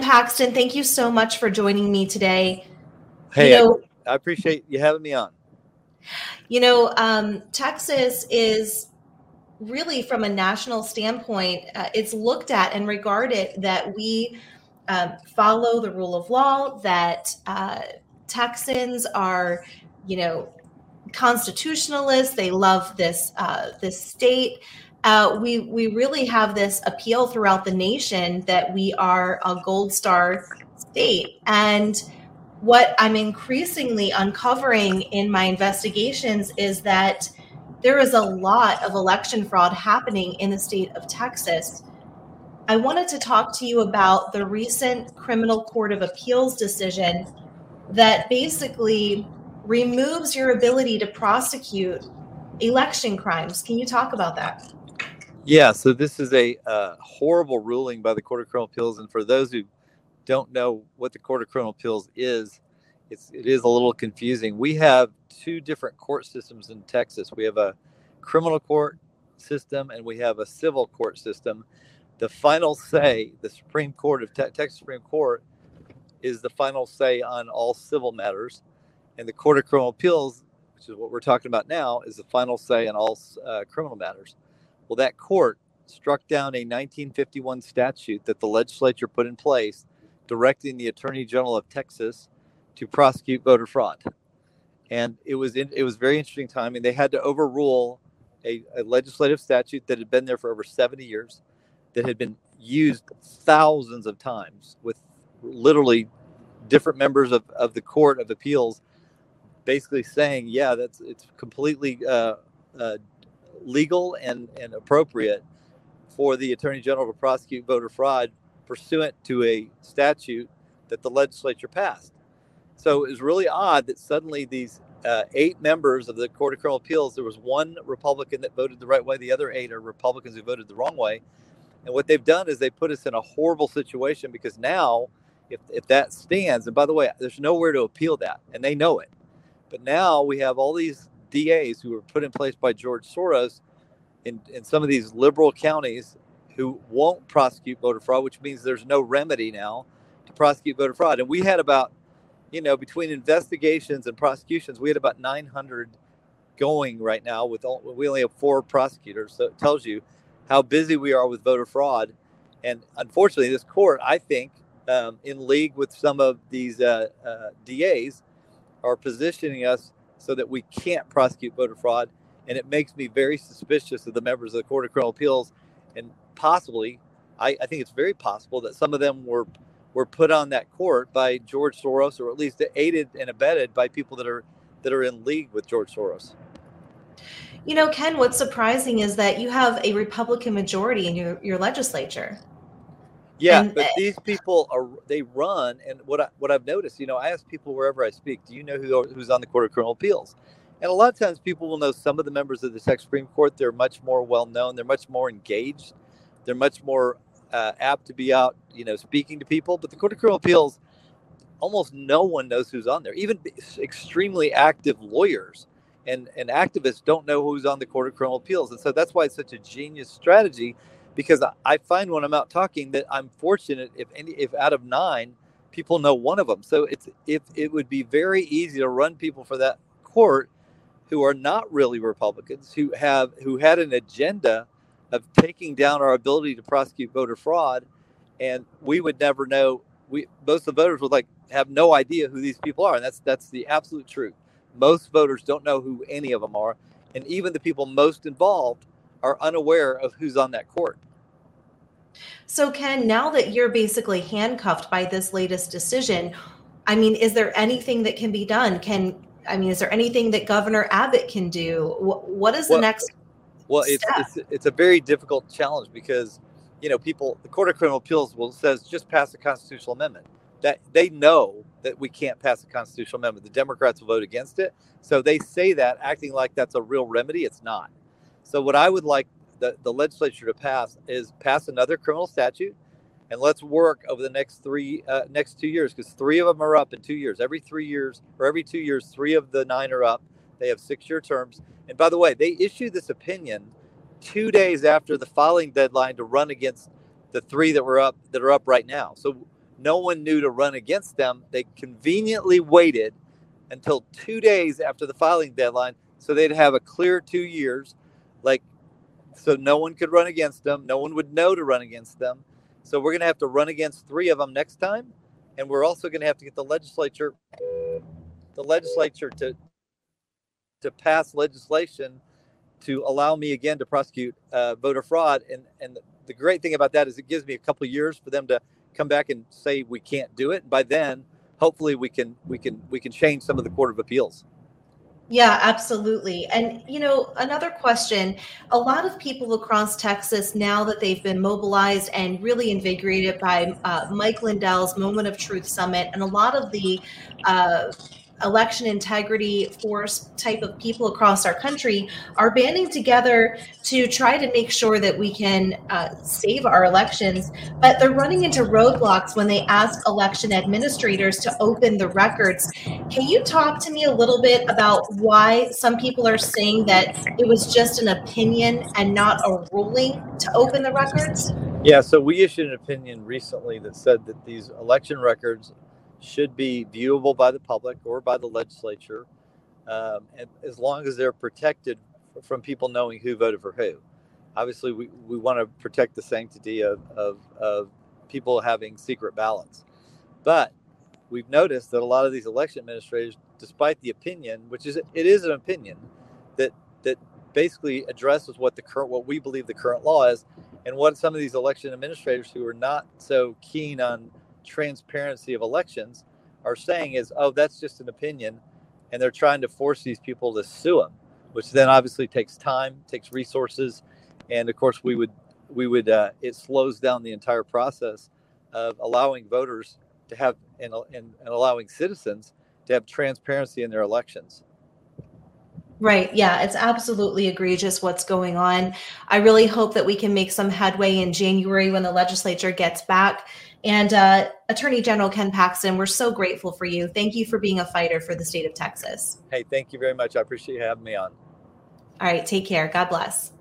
Paxton, thank you so much for joining me today. Hey, you know, I, I, appreciate you having me on. You know, um, Texas is really, from a national standpoint, uh, it's looked at and regarded that we um, follow the rule of law, that uh, Texans are, you know, constitutionalists. They love this uh, this state. Uh, we we really have this appeal throughout the nation that we are a gold star state. And what i'm increasingly uncovering in my investigations is that there is a lot of election fraud happening in the state of texas. I wanted to talk to you about the recent criminal court of appeals decision that basically removes your ability to prosecute election crimes. Can you talk about that yeah, so this is a uh, horrible ruling by the Court of Criminal Appeals, and for those who don't know what the Court of Criminal Appeals is, it's it is a little confusing. We have two different court systems in Texas. We have a criminal court system and we have a civil court system. The final say, the Supreme Court of Te- Texas Supreme Court, is the final say on all civil matters, and the Court of Criminal Appeals, which is what we're talking about now, is the final say on all uh, criminal matters. Well, that court struck down a 1951 statute that the legislature put in place directing the Attorney General of Texas to prosecute voter fraud. And it was in, it was very interesting timing. They had to overrule a, a legislative statute that had been there for over 70 years, that had been used thousands of times with literally different members of, of the Court of Appeals basically saying, yeah, that's it's completely uh, uh, legal and, and appropriate for the Attorney General to prosecute voter fraud pursuant to a statute that the legislature passed. So it was really odd that suddenly these uh, eight members of the Court of Criminal Appeals, there was one Republican that voted the right way, the other eight are Republicans who voted the wrong way. And what they've done is they put us in a horrible situation because now, if, if that stands, and by the way, there's nowhere to appeal that, and they know it. But now we have all these DAs who were put in place by George Soros in, in some of these liberal counties who won't prosecute voter fraud, which means there's no remedy now to prosecute voter fraud. And we had about, you know, between investigations and prosecutions, we had about 900 going right now with all, we only have four prosecutors. So it tells you how busy we are with voter fraud. And unfortunately, this court, I think, um, in league with some of these uh, uh, DAs, are positioning us so that we can't prosecute voter fraud. And it makes me very suspicious of the members of the Court of Criminal Appeals. And possibly, I, I think it's very possible that some of them were were put on that court by George Soros, or at least aided and abetted by people that are that are in league with George Soros. You know, Ken, what's surprising is that you have a Republican majority in your, your legislature. Yeah, and, but these people are they run, and what I, what I've noticed, you know, I ask people wherever I speak, do you know who who's on the Court of Criminal Appeals? And a lot of times, people will know some of the members of the Texas Supreme Court. They're much more well known. They're much more engaged. They're much more uh, apt to be out, you know, speaking to people. But the Court of Criminal Appeals, almost no one knows who's on there. Even extremely active lawyers and and activists don't know who's on the Court of Criminal Appeals, and so that's why it's such a genius strategy because I find when I'm out talking that I'm fortunate if any if out of nine people know one of them. So it's if it would be very easy to run people for that court who are not really Republicans who have who had an agenda of taking down our ability to prosecute voter fraud, and we would never know. We most of the voters would like have no idea who these people are, and that's that's the absolute truth. Most voters don't know who any of them are, and even the people most involved are unaware of who's on that court. So, Ken, now that you're basically handcuffed by this latest decision, I mean, is there anything that can be done? Can I mean, is there anything that Governor Abbott can do? what is the well, next? Well, it's, it's, it's a very difficult challenge because you know people. The Court of Criminal Appeals will says just pass a constitutional amendment. That they know that we can't pass a constitutional amendment. The Democrats will vote against it, so they say that acting like that's a real remedy. It's not. So what I would like the, the legislature to pass is pass another criminal statute and let's work over the next three uh, next two years because three of them are up in two years. Every three years or every two years three of the nine are up. They have six year terms. And by the way they issued this opinion two days after the filing deadline to run against the three that were up that are up right now. So no one knew to run against them. They conveniently waited until two days after the filing deadline so they'd have a clear two years, like so no one could run against them. No one would know to run against them. So we're going to have to run against three of them next time, and we're also going to have to get the legislature, the legislature to to pass legislation to allow me again to prosecute uh, voter fraud. And and the great thing about that is it gives me a couple years for them to come back and say we can't do it. By then, hopefully, we can we can we can change some of the court of appeals. Yeah, absolutely. And, you know, another question a lot of people across Texas, now that they've been mobilized and really invigorated by uh, Mike Lindell's Moment of Truth Summit, and a lot of the uh, election integrity force type of people across our country are banding together to try to make sure that we can uh, save our elections. But they're running into roadblocks when they ask election administrators to open the records. Can you talk to me a little bit about why some people are saying that it was just an opinion and not a ruling to open the records? Yeah, so we issued an opinion recently that said that these election records should be viewable by the public or by the legislature, um, and as long as they're protected from people knowing who voted for who. Obviously, we, we want to protect the sanctity of, of, of people having secret ballots. But we've noticed that a lot of these election administrators, despite the opinion, which is it is an opinion, that that basically addresses what the current what we believe the current law is, and what some of these election administrators who are not so keen on transparency of elections are saying is, oh, that's just an opinion. And they're trying to force these people to sue them, which then obviously takes time, takes resources. And of course, we would, we would, uh, it slows down the entire process of allowing voters to have and, and, and allowing citizens to have transparency in their elections. Right. Yeah, it's absolutely egregious what's going on. I really hope that we can make some headway in January when the legislature gets back and uh, Attorney General Ken Paxton, we're so grateful for you. Thank you for being a fighter for the state of Texas. Hey, thank you very much. I appreciate you having me on. All right, take care. God bless.